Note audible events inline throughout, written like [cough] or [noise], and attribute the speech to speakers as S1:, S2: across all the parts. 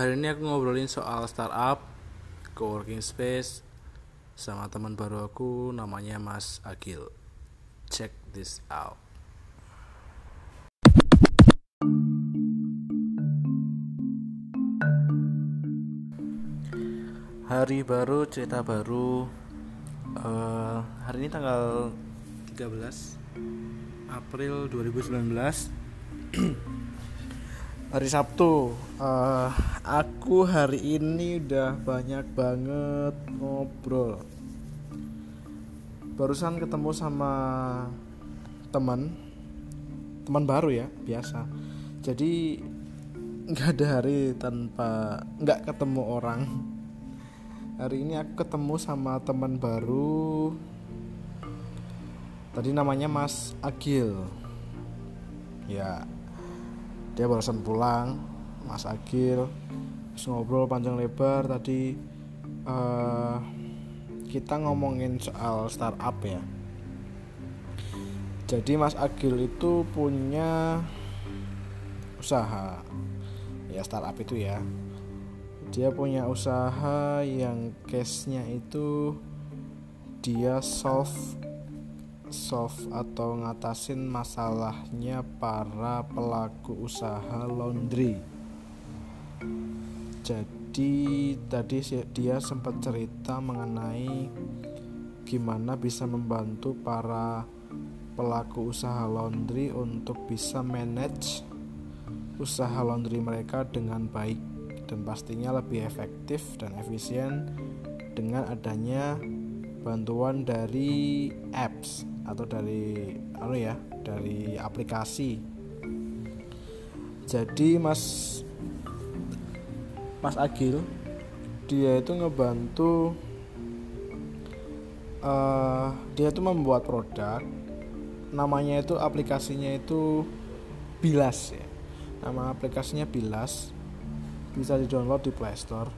S1: Hari ini aku ngobrolin soal startup, co-working space, sama teman baru aku namanya Mas Agil. Check this out. Hari baru, cerita baru. Eh, hari ini tanggal 13 April 2019 [clears throat] hari Sabtu. Eh, aku hari ini udah banyak banget ngobrol. Barusan ketemu sama teman teman baru ya biasa. Jadi nggak ada hari tanpa nggak ketemu orang. Hari ini aku ketemu sama teman baru. Tadi namanya Mas Agil. Ya dia barusan pulang Mas Agil ngobrol panjang lebar. Tadi eh, kita ngomongin soal startup ya. Jadi Mas Agil itu punya usaha. Ya startup itu ya. Dia punya usaha yang case-nya itu dia solve solve atau ngatasin masalahnya para pelaku usaha laundry. Jadi tadi dia sempat cerita mengenai gimana bisa membantu para pelaku usaha laundry untuk bisa manage usaha laundry mereka dengan baik dan pastinya lebih efektif dan efisien dengan adanya bantuan dari apps atau dari anu ya dari aplikasi. Jadi mas mas Agil. dia itu ngebantu eh, dia itu membuat produk namanya itu aplikasinya itu Bilas ya. Nama aplikasinya Bilas bisa di download di Play Store.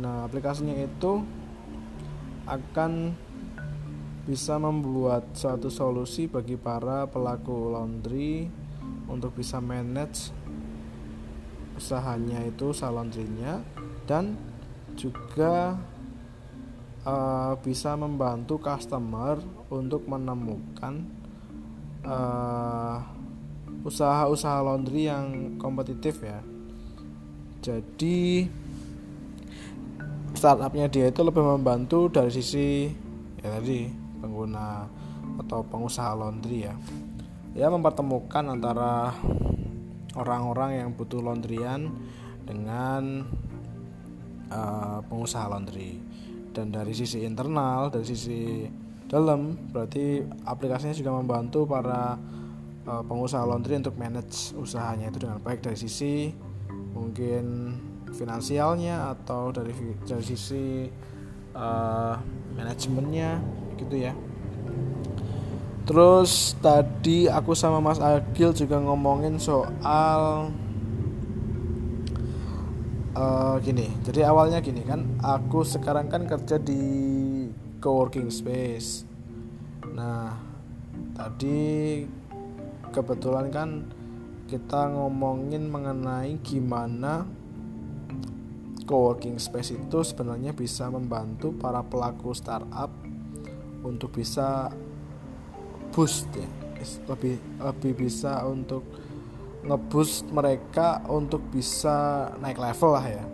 S1: Nah aplikasinya itu akan bisa membuat suatu solusi bagi para pelaku laundry untuk bisa manage usahanya itu usaha laundrynya dan juga eh, bisa membantu customer untuk menemukan eh, usaha-usaha laundry yang kompetitif ya. Jadi startupnya dia itu lebih membantu dari sisi ya tadi pengguna atau pengusaha laundry ya. Ya mempertemukan antara orang-orang yang butuh laundryan dengan eh, pengusaha laundry. Dan dari sisi internal dari sisi dalam berarti aplikasinya juga membantu para eh, pengusaha laundry untuk manage usahanya itu dengan baik dari sisi mungkin finansialnya atau dari dari sisi eh, manajemennya gitu ya. Terus tadi aku sama Mas Agil juga ngomongin soal eh, gini. Jadi awalnya gini kan aku sekarang kan kerja di coworking space. Nah tadi kebetulan kan kita ngomongin mengenai gimana coworking space itu sebenarnya bisa membantu para pelaku startup untuk bisa boost ya. Lebih lebih bisa untuk ngeboost mereka untuk bisa naik level lah ya.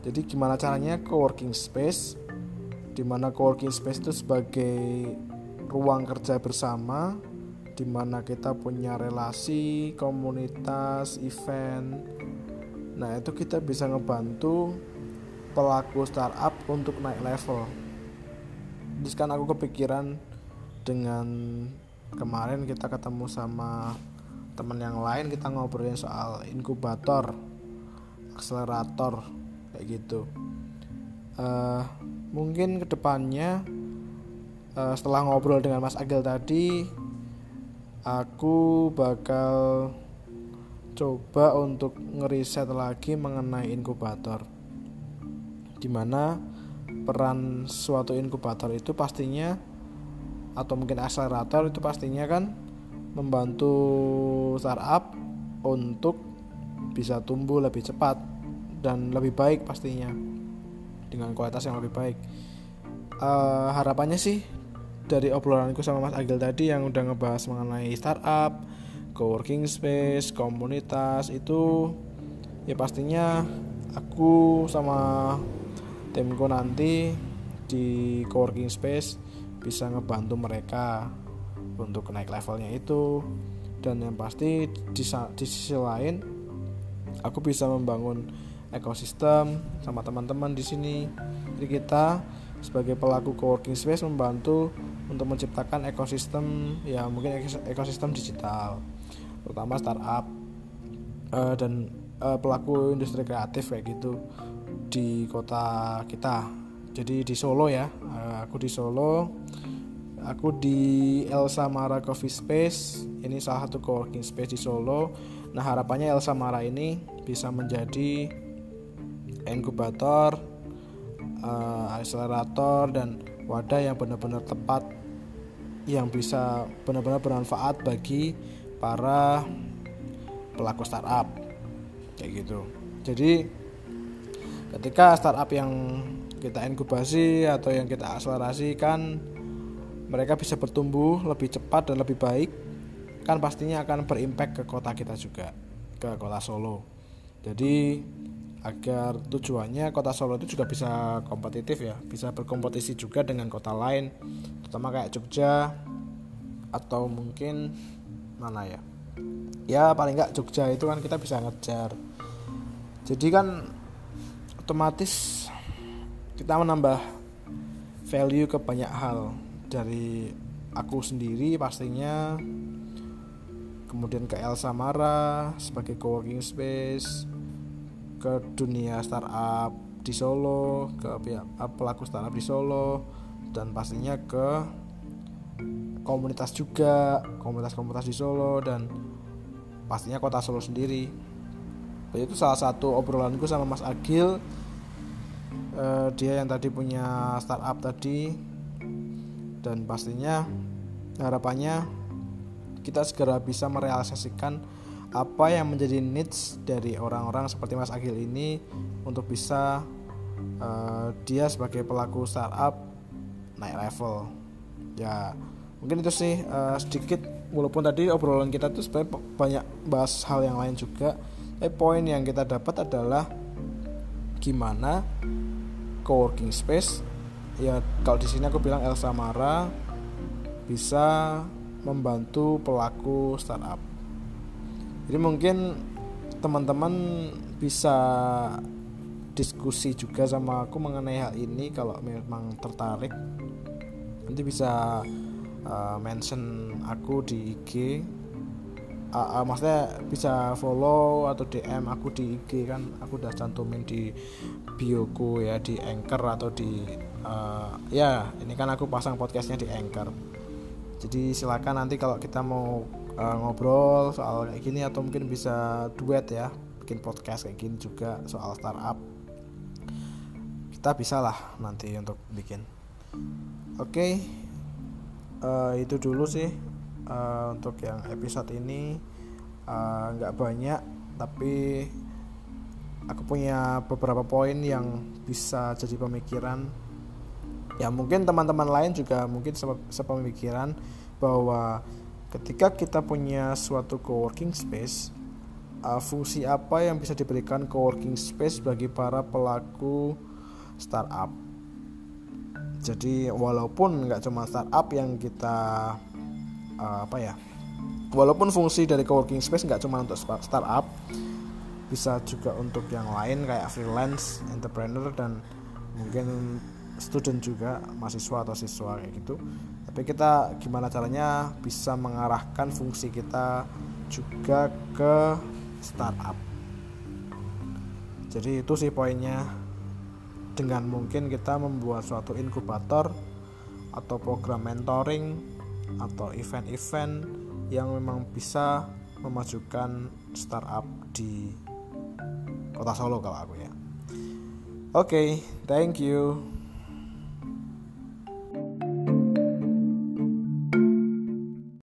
S1: Jadi gimana caranya coworking space di mana coworking space itu sebagai ruang kerja bersama di mana kita punya relasi komunitas event. Nah itu kita bisa ngebantu pelaku startup untuk naik level terus kan aku kepikiran dengan kemarin kita ketemu sama teman yang lain kita ngobrolin soal inkubator akselerator kayak gitu. Eh, mungkin ke depannya eh, setelah ngobrol dengan Mas Agil tadi aku bakal coba untuk ngeriset lagi mengenai inkubator. Di mana peran suatu inkubator itu pastinya atau mungkin akselerator itu pastinya kan membantu startup untuk bisa tumbuh lebih cepat dan lebih baik pastinya dengan kualitas yang lebih baik. Uh, harapannya sih dari obrolanku sama Mas Agil tadi yang udah ngebahas mengenai startup, coworking space, komunitas itu ya pastinya aku sama timku nanti di coworking space bisa ngebantu mereka untuk naik levelnya itu. Dan yang pasti di, di sisi lain aku bisa membangun ekosistem sama teman-teman di sini. Jadi kita sebagai pelaku coworking space membantu untuk menciptakan ekosistem ya mungkin ekosistem digital terutama startup uh, dan uh, pelaku industri kreatif kayak gitu di kota kita. Jadi di Solo ya uh, aku di Solo. Aku di El Samara Coffee Space ini salah satu coworking space di Solo. Nah harapannya El Samara ini bisa menjadi inkubator uh, akselerator dan wadah yang benar-benar tepat yang bisa benar-benar bermanfaat bagi para pelaku startup kayak gitu. Jadi ketika startup yang kita inkubasi atau yang kita akselerasi kan mereka bisa bertumbuh lebih cepat dan lebih baik kan pastinya akan berimpact ke kota kita juga ke kota Solo. Jadi agar tujuannya kota Solo itu juga bisa kompetitif ya bisa berkompetisi juga dengan kota lain terutama kayak Jogja atau mungkin mana ya? Ya paling nggak Jogja itu kan kita bisa ngejar. Jadi kan otomatis kita menambah value ke banyak hal. Dari aku sendiri pastinya kemudian ke El Samara sebagai coworking space ke dunia startup di Solo ke pelaku startup di Solo dan pastinya ke komunitas juga komunitas-komunitas di Solo dan pastinya kota Solo sendiri. Itu salah satu obrolanku sama Mas Agil uh, dia yang tadi punya startup tadi. Dan pastinya harapannya kita segera bisa merealisasikan apa yang menjadi needs dari orang-orang seperti Mas Agil ini untuk bisa uh, dia sebagai pelaku startup naik level. Ya mungkin itu sih uh, sedikit walaupun tadi obrolan kita tuh sebenarnya banyak bahas hal yang lain juga. Tapi poin yang kita dapat adalah gimana coworking space ya kalau di sini aku bilang Elsa Mara bisa membantu pelaku startup. Jadi mungkin teman-teman bisa diskusi juga sama aku mengenai hal ini kalau memang tertarik. Nanti bisa uh, mention aku di IG. Uh, uh, maksudnya bisa follow atau DM aku di IG kan aku udah cantumin di bioku ya di Anchor atau di uh, ya ini kan aku pasang podcastnya di Anchor jadi silakan nanti kalau kita mau uh, ngobrol soal kayak gini atau mungkin bisa duet ya bikin podcast kayak gini juga soal startup kita bisa lah nanti untuk bikin oke okay. uh, itu dulu sih uh, untuk yang episode ini nggak uh, banyak tapi aku punya beberapa poin yang bisa jadi pemikiran. Ya mungkin teman-teman lain juga mungkin sepemikiran bahwa ketika kita punya suatu coworking space uh, fungsi apa yang bisa diberikan coworking space bagi para pelaku startup? Jadi walaupun nggak cuma startup yang kita uh, apa ya walaupun fungsi dari coworking space nggak cuma untuk startup bisa juga untuk yang lain kayak freelance entrepreneur dan mungkin student juga mahasiswa atau siswa kayak gitu. Tapi kita gimana caranya bisa mengarahkan fungsi kita juga ke startup. Jadi itu sih poinnya. Dengan mungkin kita membuat suatu inkubator atau program mentoring atau event-event yang memang bisa memajukan startup di kota Solo kalau aku ya. Oke, okay, thank you.